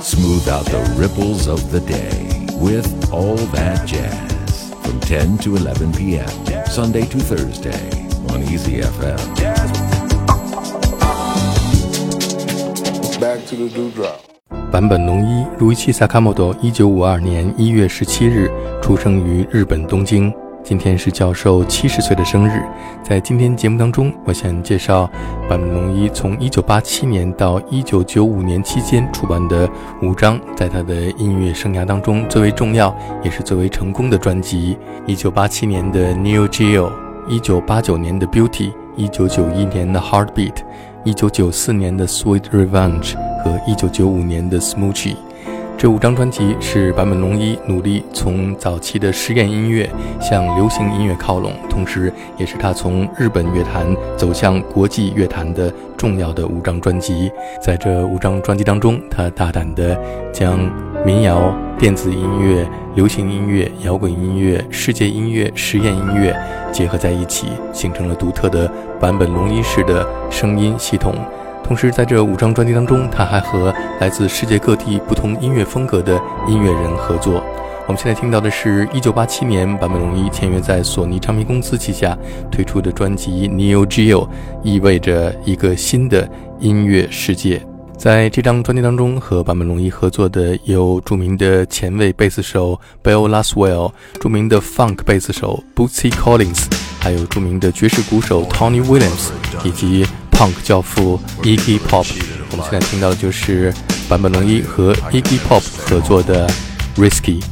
Smooth out the ripples of the day with All That Jazz from 10 to 11 p.m. Sunday to Thursday on Easy FM. Back to the dewdrop. 坂本龙一，路易奇·萨卡莫多，一九五二年一月十七日出生于日本东京。 今天是教授七十岁的生日，在今天节目当中，我想介绍坂本龙一从一九八七年到一九九五年期间出版的五张在他的音乐生涯当中最为重要也是最为成功的专辑：一九八七年的《New Geo》，一九八九年的《Beauty》，一九九一年的《Heartbeat》，一九九四年的《Sweet Revenge》和一九九五年的《Smoochie》。这五张专辑是坂本龙一努力从早期的实验音乐向流行音乐靠拢，同时也是他从日本乐坛走向国际乐坛的重要的五张专辑。在这五张专辑当中，他大胆地将民谣、电子音乐、流行音乐、摇滚音乐、世界音乐、实验音乐结合在一起，形成了独特的坂本龙一式的声音系统。同时，在这五张专辑当中，他还和来自世界各地不同音乐风格的音乐人合作。我们现在听到的是1987年坂本龙一签约在索尼唱片公司旗下推出的专辑《Neo Geo》，意味着一个新的音乐世界。在这张专辑当中，和坂本龙一合作的有著名的前卫贝斯手 Bill Laswell，著名的 Funk 贝斯手 Bootsy Collins，还有著名的爵士鼓手 Tony Williams，以及。Punk 教父 Iggy Pop，我们现在听到的就是坂本龙一和 Iggy Pop 合作的 Risky。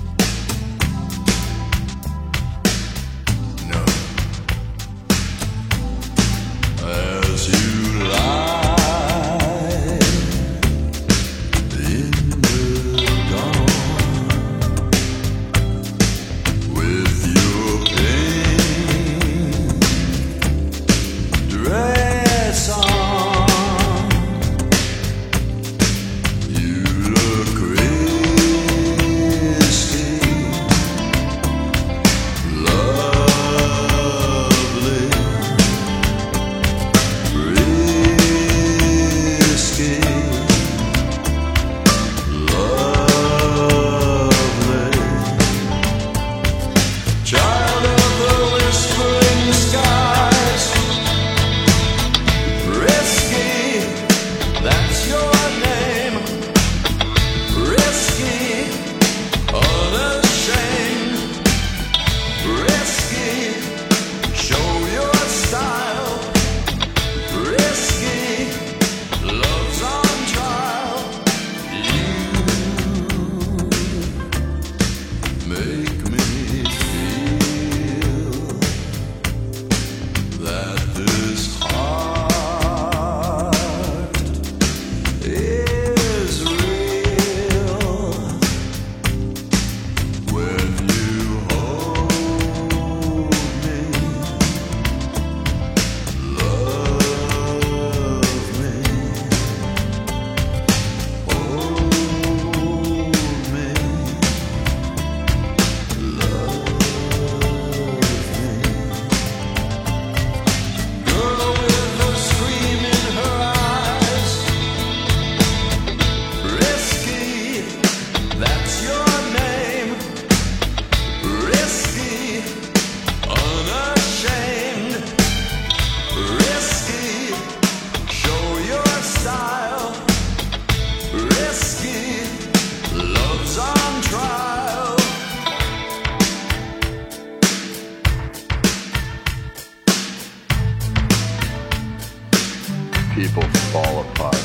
people fall apart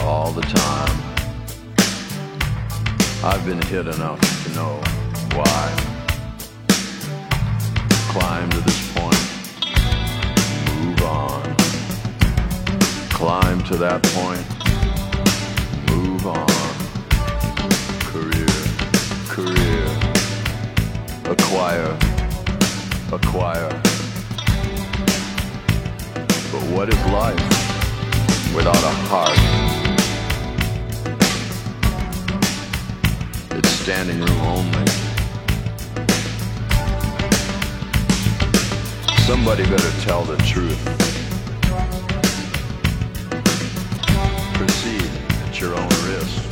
all the time. I've been hit enough to know why. Climb to this point, move on. Climb to that point, move on. Career, career, acquire, acquire. But what is life? Without a heart? It's standing room only. Somebody better tell the truth. Proceed at your own risk.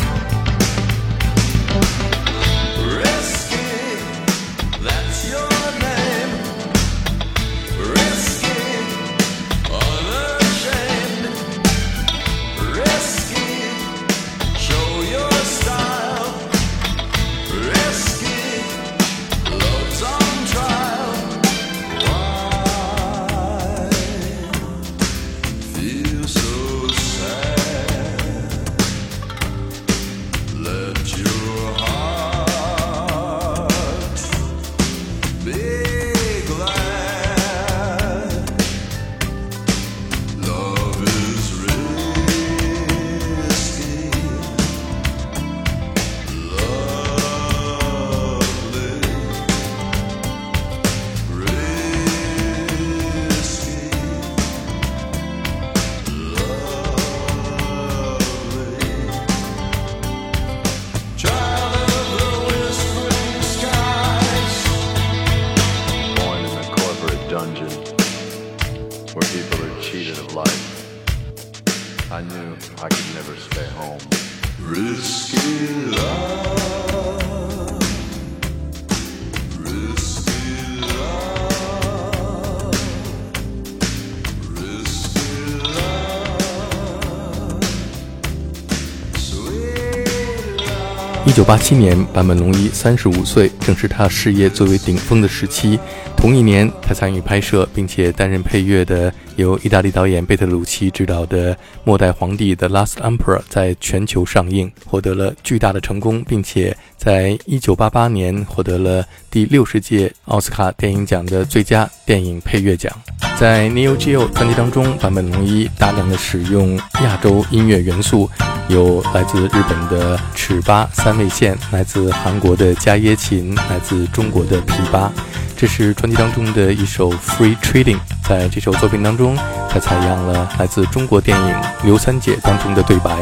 一九八七年，坂本龙一三十五岁，正是他事业最为顶峰的时期。同一年，他参与拍摄并且担任配乐的由意大利导演贝特鲁奇执导的《末代皇帝》的《Last Emperor》在全球上映，获得了巨大的成功，并且在一九八八年获得了第六十届奥斯卡电影奖的最佳电影配乐奖。在《Neo Geo》专辑当中，坂本龙一大量的使用亚洲音乐元素，有来自日本的尺八三味线，来自韩国的伽椰琴，来自中国的琵琶。这是专辑当中的一首《Free Trading》。在这首作品当中，他采样了来自中国电影《刘三姐》当中的对白。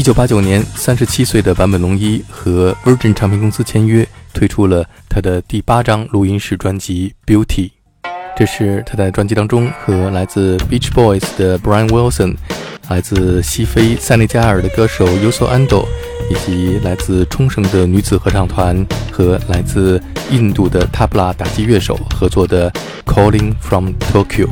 一九八九年，三十七岁的坂本龙一和 Virgin 唱片公司签约，推出了他的第八张录音室专辑《Beauty》。这是他在专辑当中和来自 Beach Boys 的 Brian Wilson、来自西非塞内加尔的歌手 Yuso Ando，以及来自冲绳的女子合唱团和来自印度的 Tabla 打击乐手合作的《Calling from Tokyo》。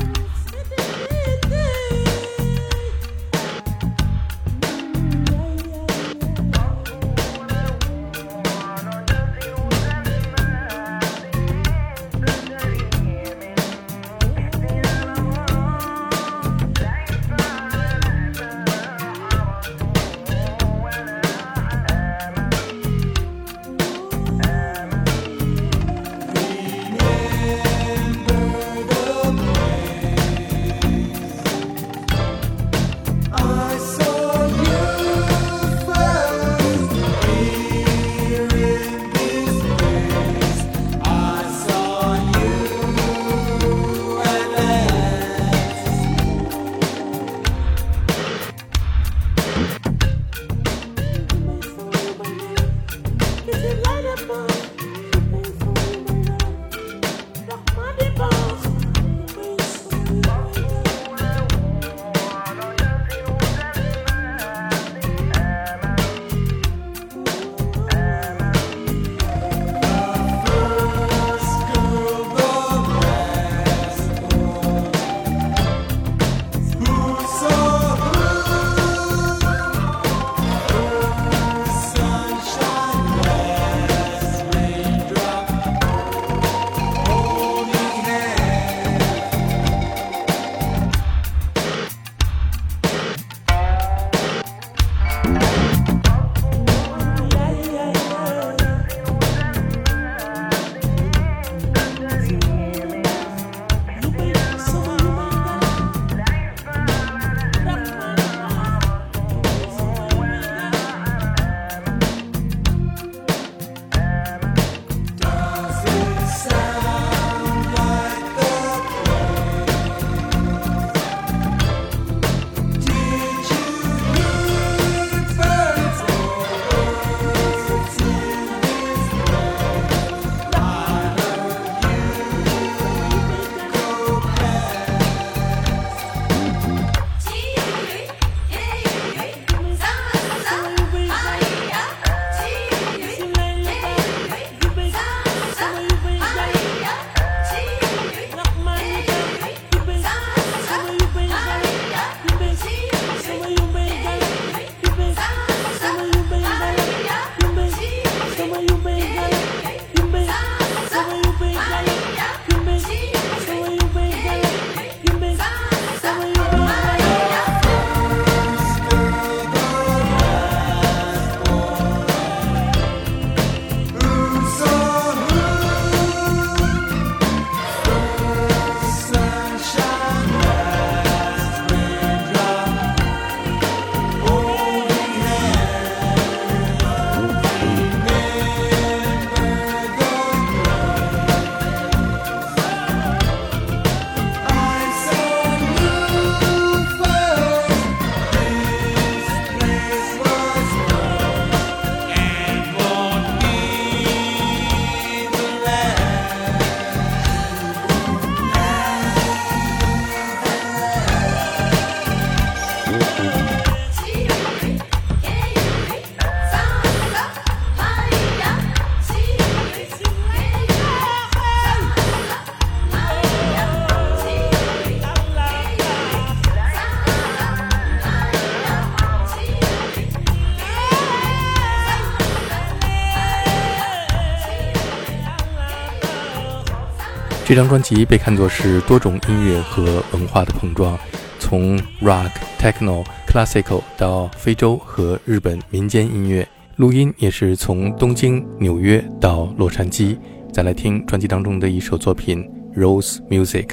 这张专辑被看作是多种音乐和文化的碰撞，从 rock、techno、classical 到非洲和日本民间音乐，录音也是从东京、纽约到洛杉矶。再来听专辑当中的一首作品《Rose Music》。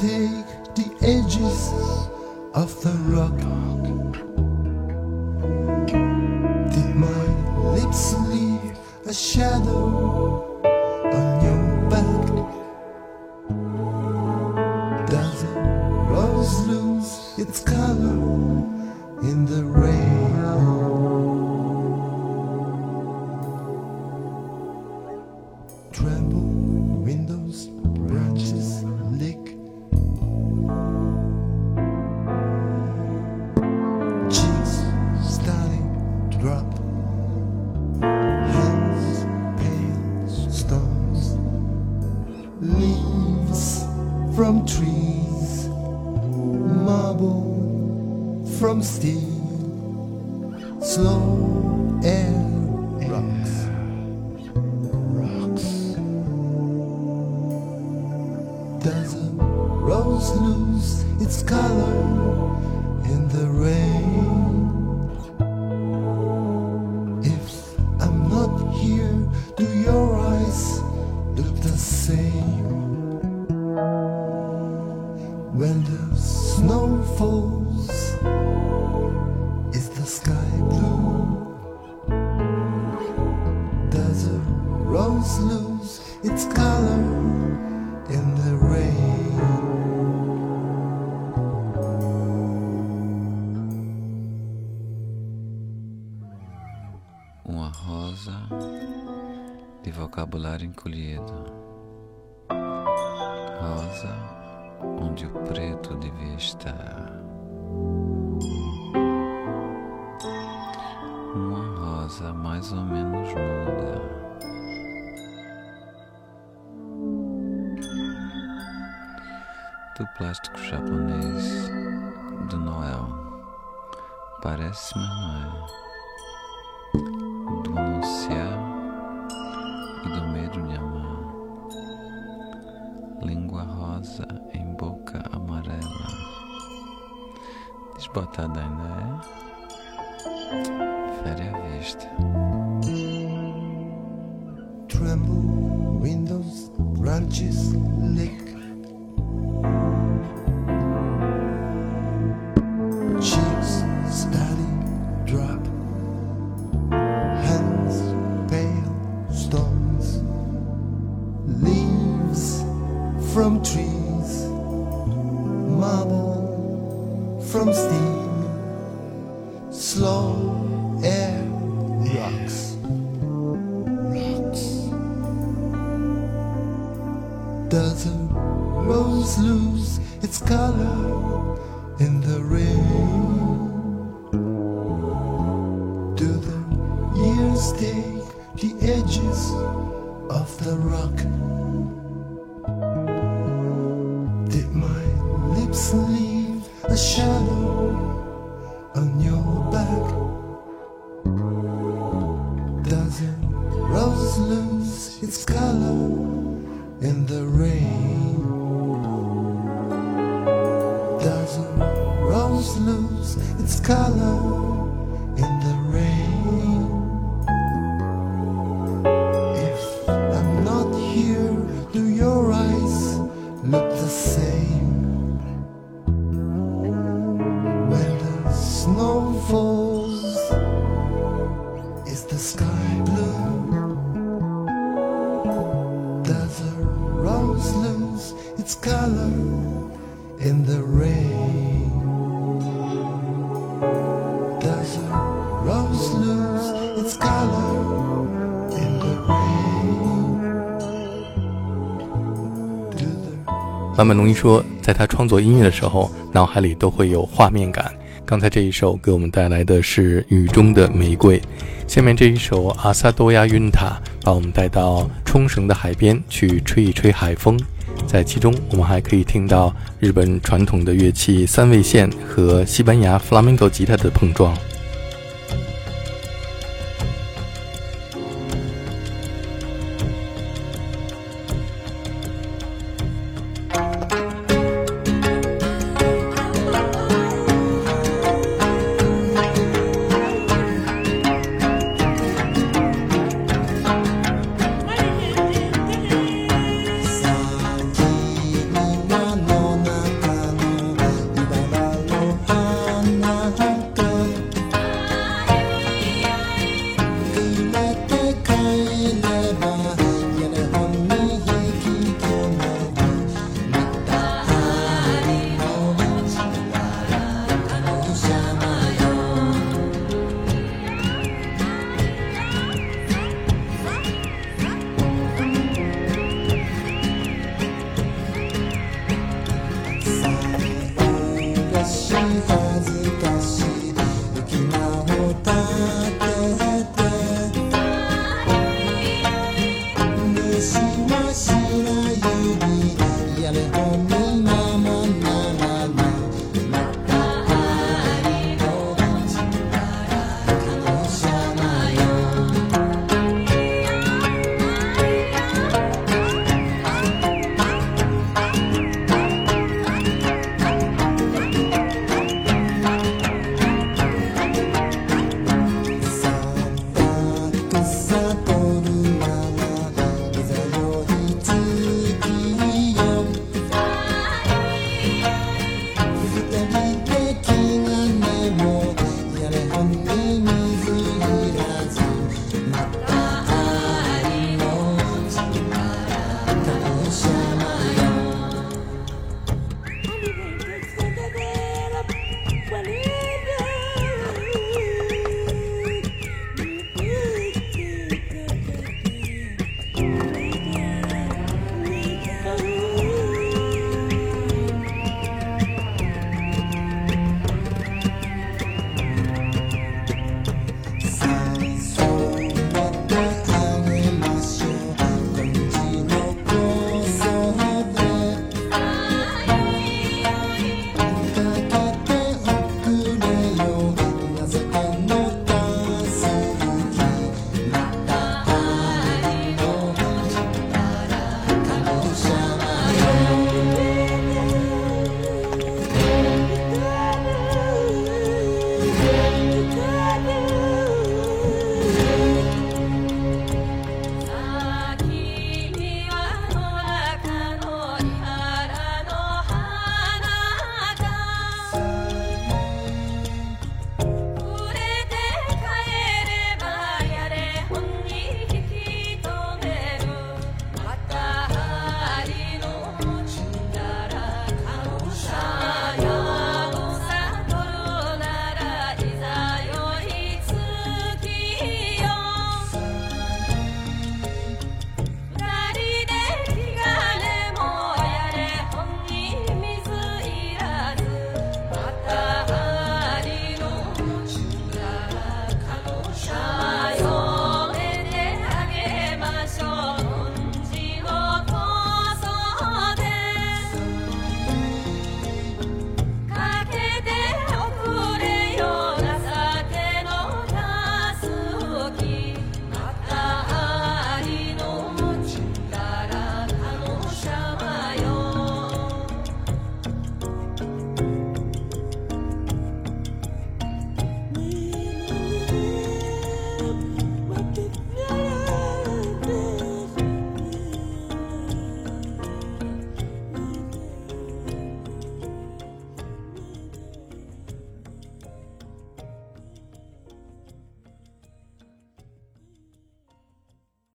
Take the edges of the rock? Did my lips leave a shadow Marble from steel. Slow air rocks. Rocks. Does a rose lose its color in the rain? Uma rosa de vocabulário encolhido. Rosa onde o preto devia estar. Uma rosa mais ou menos muda. Do plástico japonês do Noel. Parece, mas não é do anunciar e do medo de amar. Língua rosa em boca amarela. Desbotada ainda é? Fere a vista. Tremble, windows, branches shadow on your back? Does a rose lose its color in the rain? Does a rose lose its color the rain? Does a rose lose its color in the rain? 坂本龙一说，在他创作音乐的时候，脑海里都会有画面感。刚才这一首给我们带来的是《雨中的玫瑰》，下面这一首《阿萨多亚晕塔》把我们带到冲绳的海边去吹一吹海风。在其中，我们还可以听到日本传统的乐器三味线和西班牙 flamenco 吉他的碰撞。